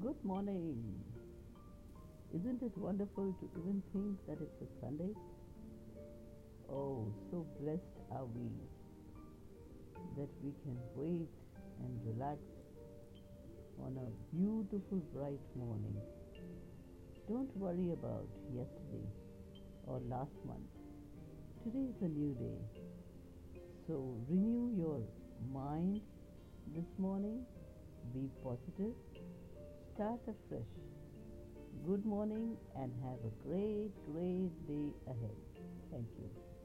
Good morning. Isn't it wonderful to even think that it's a Sunday? Oh, so blessed are we that we can wait and relax on a beautiful bright morning. Don't worry about yesterday or last month. Today is a new day. So renew your mind this morning. Be positive. Start afresh. Good morning and have a great, great day ahead. Thank you.